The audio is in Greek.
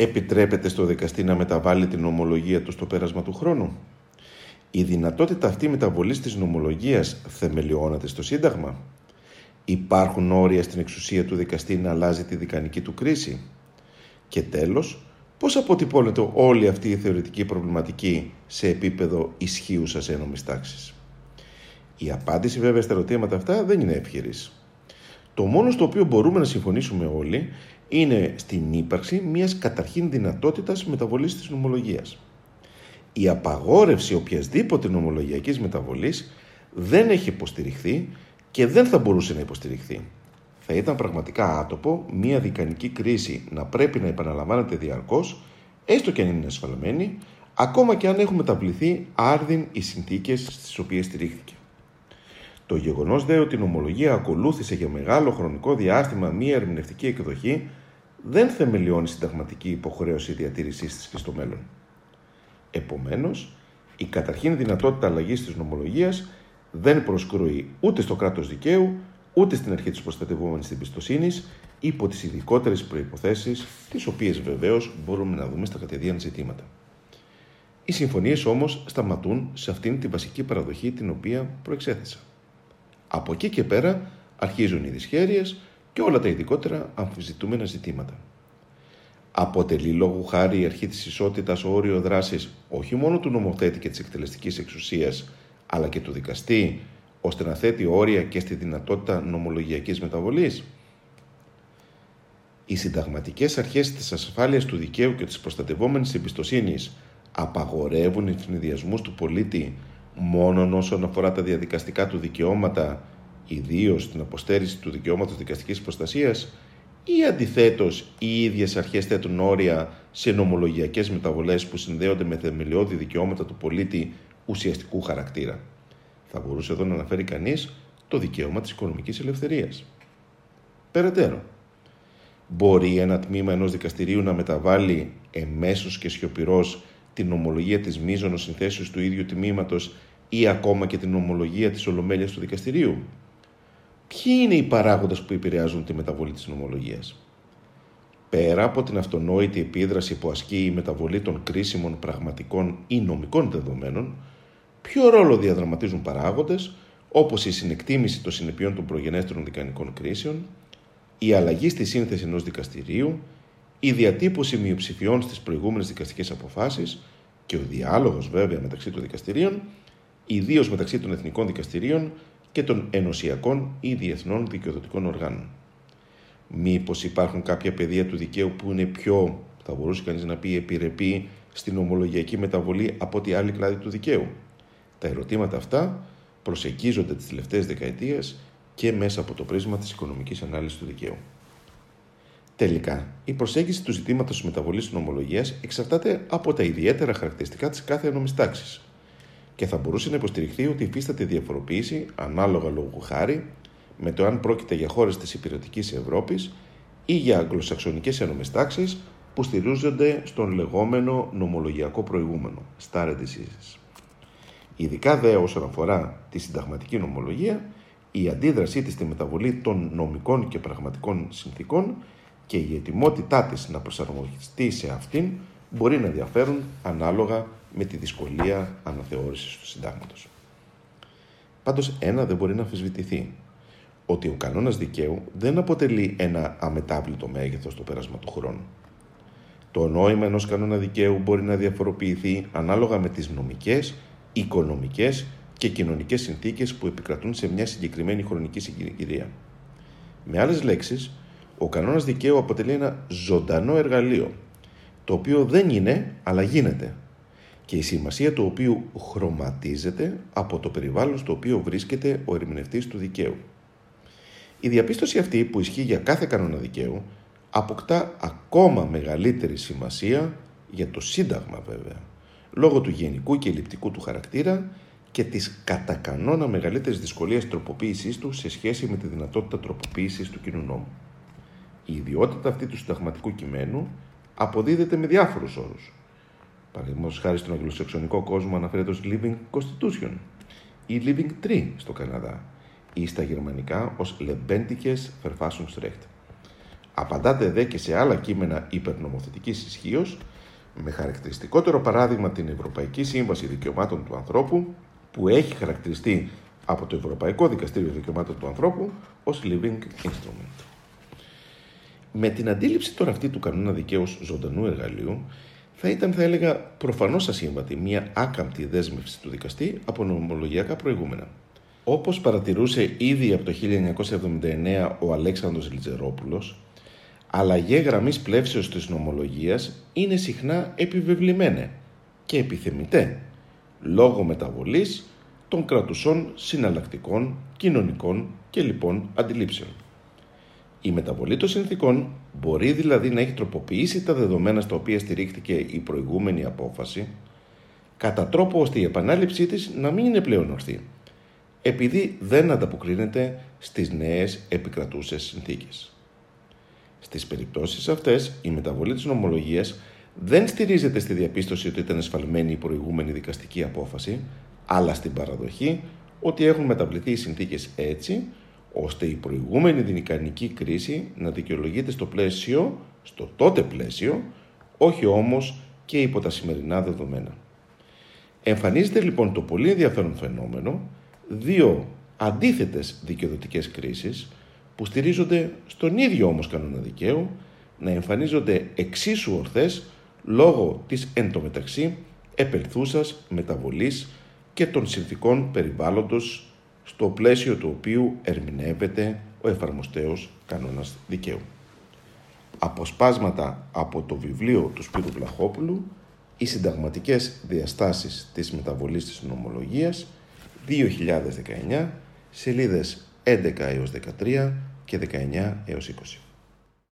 επιτρέπεται στο δικαστή να μεταβάλει την ομολογία του στο πέρασμα του χρόνου; Η δυνατότητα αυτή μεταβολής της νομολογίας θεμελιώνεται στο Σύνταγμα; Υπάρχουν όρια στην εξουσία του δικαστή να αλλάζει τη δικανική του κρίση; Και τέλος, πώς αποτυπώνεται όλη αυτή η θεωρητική προβληματική σε επίπεδο ισχύουσας ένομης τάξης; Η απάντηση βέβαια στα ερωτήματα αυτά δεν είναι εύχερης. Το μόνο στο οποίο μπορούμε να συμφωνήσουμε όλοι είναι στην ύπαρξη μιας καταρχήν δυνατότητας μεταβολής της νομολογίας. Η απαγόρευση οποιασδήποτε νομολογιακής μεταβολής δεν έχει υποστηριχθεί και δεν θα μπορούσε να υποστηριχθεί. Θα ήταν πραγματικά άτοπο μια δικανική κρίση να πρέπει να επαναλαμβάνεται διαρκώς, έστω και αν είναι ασφαλμένη, ακόμα και αν έχουν μεταβληθεί άρδιν οι συνθήκες στις οποίες στηρίχθηκε. Το γεγονός δε ότι η νομολογία ακολούθησε για μεγάλο χρονικό διάστημα μία ερμηνευτική εκδοχή δεν θεμελιώνει συνταγματική υποχρέωση διατήρησής της και στο μέλλον. Επομένως, η καταρχήν δυνατότητα αλλαγής της νομολογίας δεν προσκρούει ούτε στο κράτος δικαίου, ούτε στην αρχή της προστατευόμενης εμπιστοσύνης, υπό τις ειδικότερες προποθέσει, τις οποίες βεβαίως μπορούμε να δούμε στα κατεδίαν ζητήματα. Οι συμφωνίες όμως σταματούν σε αυτήν την βασική παραδοχή την οποία προεξέθεσα. Από εκεί και πέρα αρχίζουν οι δυσχέρειες και όλα τα ειδικότερα αμφισβητούμενα ζητήματα. Αποτελεί λόγου χάρη η αρχή της ισότητας όριο δράσης όχι μόνο του νομοθέτη και της εκτελεστικής εξουσίας, αλλά και του δικαστή, ώστε να θέτει όρια και στη δυνατότητα νομολογιακής μεταβολής. Οι συνταγματικές αρχές της ασφάλειας του δικαίου και της προστατευόμενης εμπιστοσύνης απαγορεύουν ευνηδιασμούς του πολίτη μόνο όσον αφορά τα διαδικαστικά του δικαιώματα, ιδίως την αποστέρηση του δικαιώματος δικαστικής προστασίας, ή αντιθέτως οι ίδιες αρχές θέτουν όρια σε νομολογιακές μεταβολές που συνδέονται με θεμελιώδη δικαιώματα του πολίτη ουσιαστικού χαρακτήρα. Θα μπορούσε εδώ να αναφέρει κανείς το δικαίωμα της οικονομικής ελευθερίας. Περαιτέρω, μπορεί ένα τμήμα ενός δικαστηρίου να μεταβάλει εμέσως και σιωπηρός την ομολογία της μείζωνος συνθέσεως του ίδιου τμήματος ή ακόμα και την ομολογία της Ολομέλειας του δικαστηρίου; Ποιοι είναι οι παράγοντες που επηρεάζουν τη μεταβολή της νομολογίας; Πέρα από την αυτονόητη επίδραση που ασκεί η μεταβολή των κρίσιμων πραγματικών ή νομικών δεδομένων, ποιο ρόλο διαδραματίζουν παράγοντες όπως η συνεκτίμηση των συνεπειών των προγενέστερων δικανικών κρίσεων, η αλλαγή στη σύνθεση ενός δικαστηρίου, η διατύπωση μειοψηφιών στις προηγούμενες δικαστικές αποφάσεις και ο διάλογος βέβαια μεταξύ των δικαστηρίων ιδίως μεταξύ των εθνικών δικαστηρίων και των ενωσιακών ή διεθνών δικαιοδοτικών οργάνων. Μήπως υπάρχουν κάποια πεδία του δικαίου που είναι πιο, θα μπορούσε κανείς να πει, επιρρεπή στην ομολογιακή μεταβολή από ό,τι άλλη κλάδη του δικαίου; Τα ερωτήματα αυτά προσεγγίζονται τις τελευταίες δεκαετίες και μέσα από το πρίσμα της οικονομικής ανάλυσης του δικαίου. Τελικά, η προσέγγιση του ζητήματος μεταβολής της νομολογίας εξαρτάται από τα ιδιαίτερα χαρακτηριστικά της κάθε ενόμη τάξη και θα μπορούσε να υποστηριχθεί ότι υφίσταται διαφοροποίηση ανάλογα λόγου χάρη με το αν πρόκειται για χώρες της υπηρετικής Ευρώπης ή για αγγλοσαξονικές ένωμες τάξεις που στηρίζονται στον λεγόμενο νομολογιακό προηγούμενο, stare decisions. Ειδικά δε όσον αφορά τη συνταγματική νομολογία, η αντίδρασή της στη μεταβολή των νομικών και πραγματικών συνθήκων και η ετοιμότητά της να προσαρμοστεί σε αυτήν μπορεί να διαφέρουν ανάλογα με τη δυσκολία αναθεώρησης του συντάγματος. Πάντως ένα δεν μπορεί να αμφισβητηθεί, ότι ο κανόνας δικαίου δεν αποτελεί ένα αμετάβλητο μέγεθος στο πέρασμα του χρόνου. Το νόημα ενός κανόνα δικαίου μπορεί να διαφοροποιηθεί ανάλογα με τις νομικές, οικονομικές και κοινωνικές συνθήκες που επικρατούν σε μια συγκεκριμένη χρονική συγκυρία. Με άλλες λέξεις, ο κανόνας δικαίου αποτελεί ένα ζωντανό εργαλείο, το οποίο δεν είναι, αλλά γίνεται και η σημασία του οποίου χρωματίζεται από το περιβάλλον στο οποίο βρίσκεται ο ερμηνευτής του δικαίου. Η διαπίστωση αυτή που ισχύει για κάθε κανόνα δικαίου αποκτά ακόμα μεγαλύτερη σημασία για το Σύνταγμα βέβαια, λόγω του γενικού και ελλειπτικού του χαρακτήρα και της κατά κανόνα μεγαλύτερης δυσκολίας τροποποίησής του σε σχέση με τη δυνατότητα τροποποίησης του κοινού νόμου. Η ιδιότητα αυτή του συνταγματικού κειμένου αποδίδεται με διάφορους όρους, Παραδείγματος χάρη στον αγγλοσαξονικό κόσμο αναφέρεται ως Living Constitution ή Living Tree στο Καναδά ή στα γερμανικά ως Lebendiges Verfassungsrecht. Απαντάται δε και σε άλλα κείμενα υπερνομοθετικής ισχύως, με χαρακτηριστικότερο παράδειγμα την Ευρωπαϊκή Σύμβαση Δικαιωμάτων του Ανθρώπου, που έχει χαρακτηριστεί από το Ευρωπαϊκό Δικαστήριο Δικαιωμάτων του Ανθρώπου ως living instrument. Με την αντίληψη τώρα αυτή του κανόνα δικαίου ζωντανού εργαλείου, θα ήταν, θα έλεγα, προφανώς ασύμβατη μια άκαμπτη δέσμευση του δικαστή από νομολογιακά προηγούμενα. Όπως παρατηρούσε ήδη από το 1979 ο Αλέξανδρος Λιτζερόπουλος, αλλαγέ γραμμής πλεύσεως της νομολογίας είναι συχνά επιβεβλημένα και επιθεμητέ, λόγω μεταβολής των κρατουσών συναλλακτικών, κοινωνικών και λοιπόν αντιλήψεων. Η μεταβολή των συνθήκων μπορεί δηλαδή να έχει τροποποιήσει τα δεδομένα στα οποία στηρίχθηκε η προηγούμενη απόφαση, κατά τρόπο ώστε η επανάληψή της να μην είναι πλέον ορθή, επειδή δεν ανταποκρίνεται στις νέες επικρατούσες συνθήκες. Στις περιπτώσεις αυτές, η μεταβολή της νομολογίας δεν στηρίζεται στη διαπίστωση ότι ήταν εσφαλμένη η προηγούμενη δικαστική απόφαση, αλλά στην παραδοχή ότι έχουν μεταβληθεί οι συνθήκες έτσι, ώστε η προηγούμενη δυνικανική κρίση να δικαιολογείται στο πλαίσιο, στο τότε πλαίσιο, όχι όμως και υπό τα σημερινά δεδομένα. Εμφανίζεται λοιπόν το πολύ ενδιαφέρον φαινόμενο δύο αντίθετες δικαιοδοτικές κρίσεις που στηρίζονται στον ίδιο όμως κανόνα δικαίου να εμφανίζονται εξίσου ορθές λόγω της εντωμεταξύ επελθούσας μεταβολής και των συνθήκων περιβάλλοντος στο πλαίσιο του οποίου ερμηνεύεται ο εφαρμοστέος κανόνας δικαίου. Αποσπάσματα από το βιβλίο του Σπύρου Βλαχόπουλου «Οι συνταγματικές διαστάσεις της μεταβολής της νομολογίας» 2019, σελίδες 11 έως 13 και 19 έως 20.